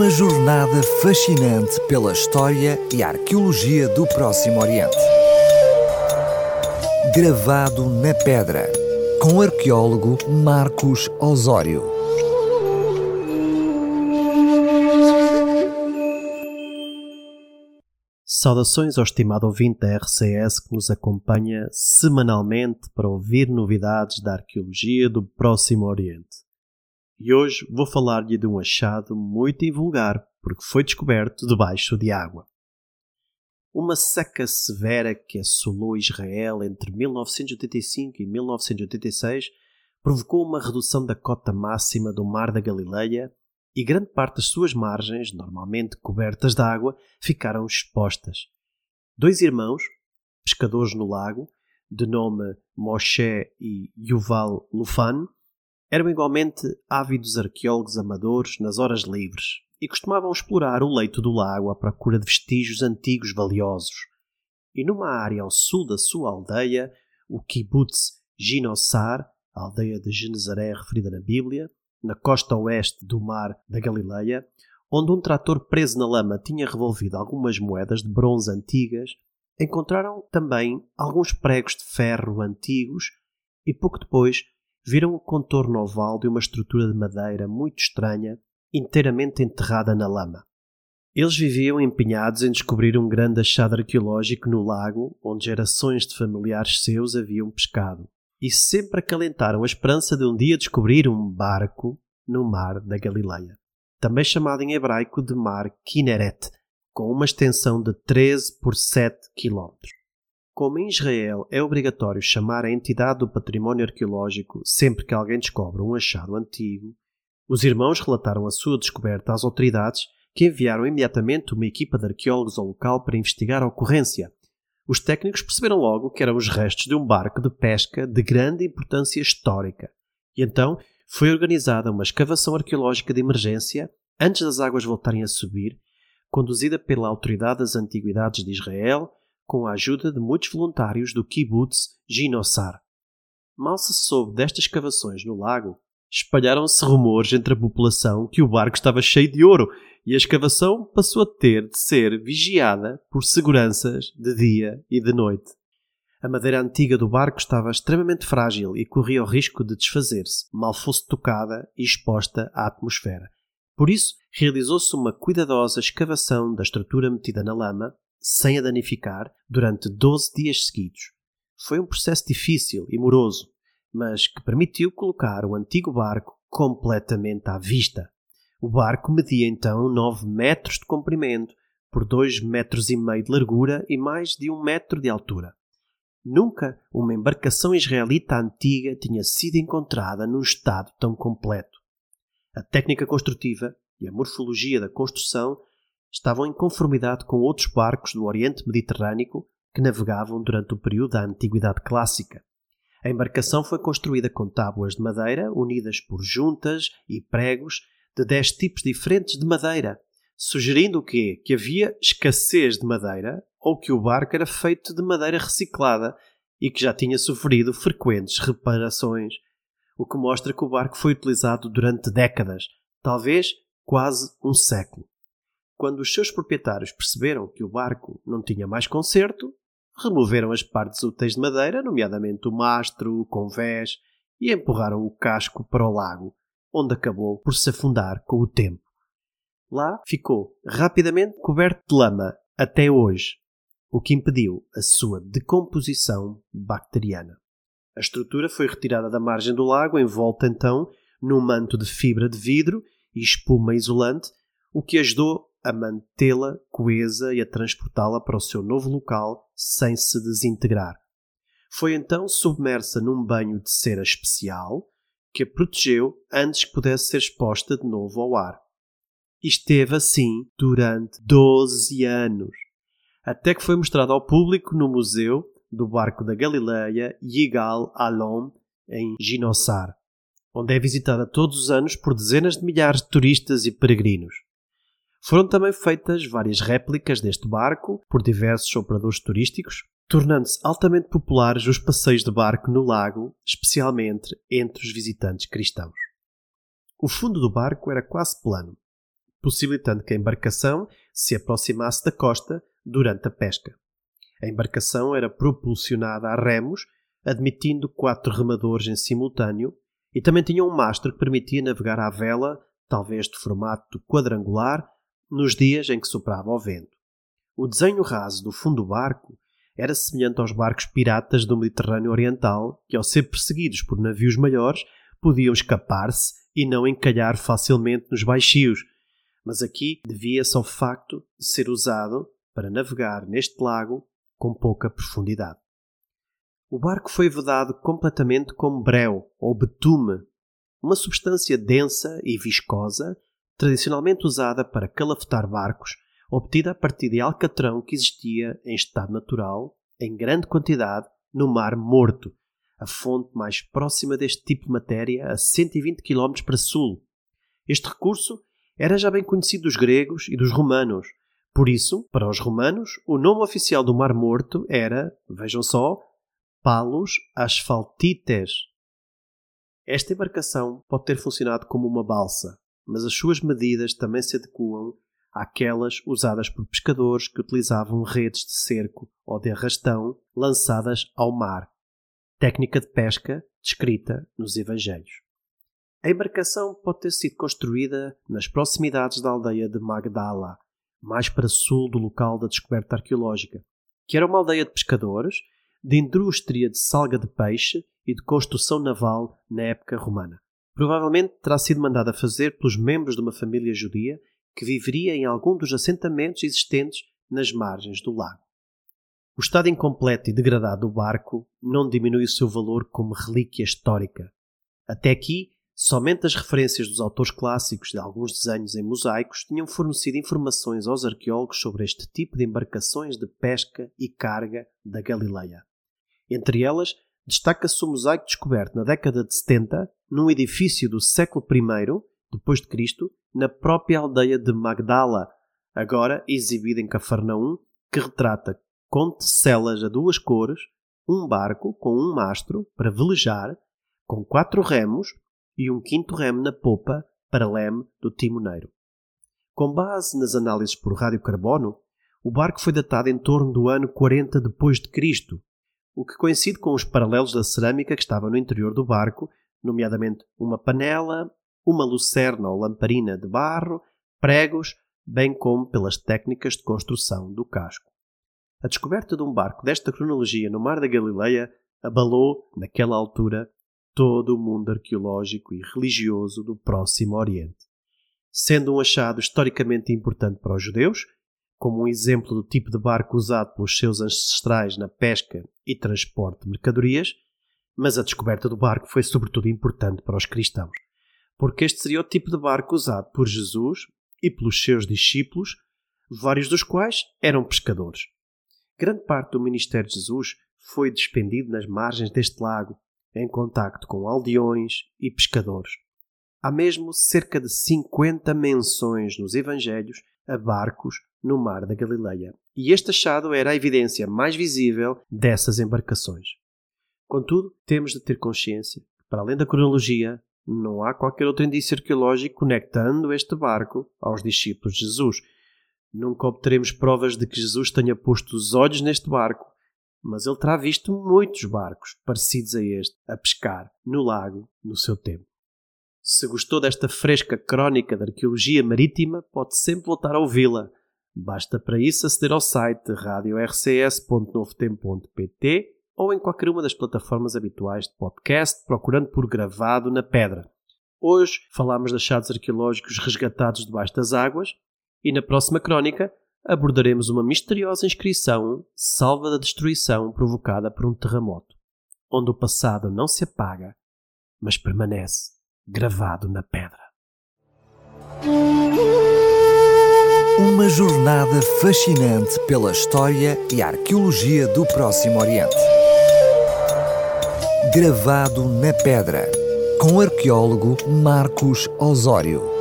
Uma jornada fascinante pela história e arqueologia do Próximo Oriente. Gravado na pedra, com o arqueólogo Marcos Osório. Saudações ao estimado ouvinte da RCS que nos acompanha semanalmente para ouvir novidades da arqueologia do Próximo Oriente. E hoje vou falar-lhe de um achado muito invulgar porque foi descoberto debaixo de água. Uma seca severa que assolou Israel entre 1985 e 1986 provocou uma redução da cota máxima do Mar da Galileia e grande parte das suas margens, normalmente cobertas de água, ficaram expostas. Dois irmãos, pescadores no lago, de nome Moshe e Yuval Lufan, eram igualmente ávidos arqueólogos amadores nas horas livres e costumavam explorar o leito do lago à procura de vestígios antigos valiosos. E numa área ao sul da sua aldeia, o kibbutz Ginossar, a aldeia de Genezaré referida na Bíblia, na costa oeste do mar da Galileia, onde um trator preso na lama tinha revolvido algumas moedas de bronze antigas, encontraram também alguns pregos de ferro antigos e pouco depois viram o contorno oval de uma estrutura de madeira muito estranha, inteiramente enterrada na lama. Eles viviam empenhados em descobrir um grande achado arqueológico no lago onde gerações de familiares seus haviam pescado, e sempre acalentaram a esperança de um dia descobrir um barco no mar da Galileia, também chamado em hebraico de Mar Kinneret, com uma extensão de 13 por 7 quilómetros. Como em Israel é obrigatório chamar a entidade do património arqueológico sempre que alguém descobre um achado antigo, os irmãos relataram a sua descoberta às autoridades, que enviaram imediatamente uma equipa de arqueólogos ao local para investigar a ocorrência. Os técnicos perceberam logo que eram os restos de um barco de pesca de grande importância histórica, e então foi organizada uma escavação arqueológica de emergência antes das águas voltarem a subir, conduzida pela Autoridade das Antiguidades de Israel com a ajuda de muitos voluntários do kibbutz Ginossar. Mal se soube destas escavações no lago, espalharam-se rumores entre a população que o barco estava cheio de ouro e a escavação passou a ter de ser vigiada por seguranças de dia e de noite. A madeira antiga do barco estava extremamente frágil e corria o risco de desfazer-se, mal fosse tocada e exposta à atmosfera. Por isso, realizou-se uma cuidadosa escavação da estrutura metida na lama sem a danificar, durante 12 dias seguidos. Foi um processo difícil e moroso, mas que permitiu colocar o antigo barco completamente à vista. O barco media então 9 metros de comprimento, por 2 metros e meio de largura e mais de 1 metro de altura. Nunca uma embarcação israelita antiga tinha sido encontrada num estado tão completo. A técnica construtiva e a morfologia da construção estavam em conformidade com outros barcos do Oriente Mediterrâneo que navegavam durante o período da Antiguidade Clássica. A embarcação foi construída com tábuas de madeira unidas por juntas e pregos de dez tipos diferentes de madeira, sugerindo o quê? Que havia escassez de madeira ou que o barco era feito de madeira reciclada e que já tinha sofrido frequentes reparações, o que mostra que o barco foi utilizado durante décadas, talvez quase um século. Quando os seus proprietários perceberam que o barco não tinha mais conserto, removeram as partes úteis de madeira, nomeadamente o mastro, o convés, e empurraram o casco para o lago, onde acabou por se afundar com o tempo. Lá ficou rapidamente coberto de lama até hoje, o que impediu a sua decomposição bacteriana. A estrutura foi retirada da margem do lago, envolta então num manto de fibra de vidro e espuma isolante, o que ajudou a mantê-la coesa e a transportá-la para o seu novo local sem se desintegrar. Foi então submersa num banho de cera especial que a protegeu antes que pudesse ser exposta de novo ao ar. Esteve assim durante 12 anos, até que foi mostrada ao público no Museu do Barco da Galileia Yigal Alon, em Ginossar, onde é visitada todos os anos por dezenas de milhares de turistas e peregrinos. Foram também feitas várias réplicas deste barco por diversos operadores turísticos, tornando-se altamente populares os passeios de barco no lago, especialmente entre os visitantes cristãos. O fundo do barco era quase plano, possibilitando que a embarcação se aproximasse da costa durante a pesca. A embarcação era propulsionada a remos, admitindo quatro remadores em simultâneo, e também tinha um mastro que permitia navegar à vela, talvez de formato quadrangular, nos dias em que soprava o vento. O desenho raso do fundo do barco era semelhante aos barcos piratas do Mediterrâneo Oriental, que, ao ser perseguidos por navios maiores, podiam escapar-se e não encalhar facilmente nos baixios. Mas aqui devia-se ao facto de ser usado para navegar neste lago com pouca profundidade. O barco foi vedado completamente com breu ou betume, uma substância densa e viscosa, tradicionalmente usada para calafetar barcos, obtida a partir de alcatrão que existia em estado natural, em grande quantidade, no Mar Morto, a fonte mais próxima deste tipo de matéria a 120 km para sul. Este recurso era já bem conhecido dos gregos e dos romanos. Por isso, para os romanos, o nome oficial do Mar Morto era, vejam só, Palos Asphaltites. Esta embarcação pode ter funcionado como uma balsa, mas as suas medidas também se adequam àquelas usadas por pescadores que utilizavam redes de cerco ou de arrastão lançadas ao mar técnica de pesca descrita nos Evangelhos. A embarcação pode ter sido construída nas proximidades da aldeia de Magdala, mais para sul do local da descoberta arqueológica, que era uma aldeia de pescadores, de indústria de salga de peixe e de construção naval na época romana. Provavelmente terá sido mandada fazer pelos membros de uma família judia que viveria em algum dos assentamentos existentes nas margens do lago. O estado incompleto e degradado do barco não diminui o seu valor como relíquia histórica. Até aqui, somente as referências dos autores clássicos de alguns desenhos em mosaicos tinham fornecido informações aos arqueólogos sobre este tipo de embarcações de pesca e carga da Galileia. Entre elas, destaca-se o mosaico descoberto na década de 70 num edifício do século I depois de Cristo, na própria aldeia de Magdala, agora exibida em Cafarnaum, que retrata com celas a duas cores, um barco com um mastro para velejar, com quatro remos e um quinto remo na popa para leme do timoneiro. Com base nas análises por radiocarbono, o barco foi datado em torno do ano 40 depois de Cristo, o que coincide com os paralelos da cerâmica que estava no interior do barco, nomeadamente uma panela, uma lucerna ou lamparina de barro, pregos, bem como pelas técnicas de construção do casco. A descoberta de um barco desta cronologia no Mar da Galileia abalou, naquela altura, todo o mundo arqueológico e religioso do Próximo Oriente. Sendo um achado historicamente importante para os judeus, como um exemplo do tipo de barco usado pelos seus ancestrais na pesca e transporte de mercadorias, mas a descoberta do barco foi sobretudo importante para os cristãos, porque este seria o tipo de barco usado por Jesus e pelos seus discípulos, vários dos quais eram pescadores. Grande parte do ministério de Jesus foi despendido nas margens deste lago, em contacto com aldeões e pescadores. Há mesmo cerca de 50 menções nos Evangelhos a barcos no mar da Galileia, e este achado era a evidência mais visível dessas embarcações. Contudo, temos de ter consciência que, para além da cronologia, não há qualquer outro indício arqueológico conectando este barco aos discípulos de Jesus, Nunca obteremos provas de que Jesus tenha posto os olhos neste barco, mas ele terá visto muitos barcos parecidos a este a pescar no lago no seu tempo. Se gostou desta fresca crónica da arqueologia marítima, pode sempre voltar a ouvi-la. Basta para isso aceder ao site radiorcs.novotempo.pt ou em qualquer uma das plataformas habituais de podcast, procurando por Gravado na Pedra. Hoje falamos de achados arqueológicos resgatados debaixo das águas e na próxima crónica abordaremos uma misteriosa inscrição salva da destruição provocada por um terremoto, onde o passado não se apaga, mas permanece gravado na pedra. Uma jornada fascinante pela história e arqueologia do Próximo Oriente. Gravado na pedra, com o arqueólogo Marcos Osório.